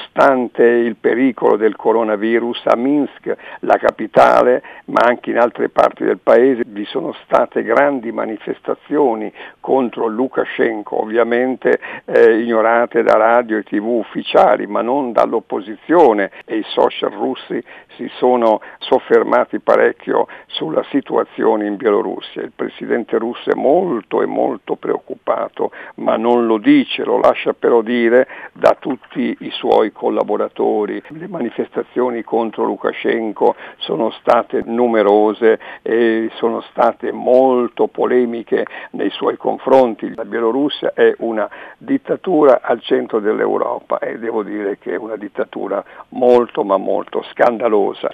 nonostante il pericolo del coronavirus a Minsk, la capitale, ma anche in altre parti del paese vi sono state grandi manifestazioni contro Lukashenko, ovviamente eh, ignorate da radio e tv ufficiali, ma non dall'opposizione e i social russi si sono soffermati parecchio sulla situazione in Bielorussia. Il presidente russo è molto e molto preoccupato, ma non lo dice, lo lascia però dire da tutti i suoi collaboratori. Le manifestazioni contro Lukashenko sono state numerose e sono state molto polemiche nei suoi confronti. La Bielorussia è una dittatura al centro dell'Europa e devo dire che è una dittatura molto ma molto scandalosa.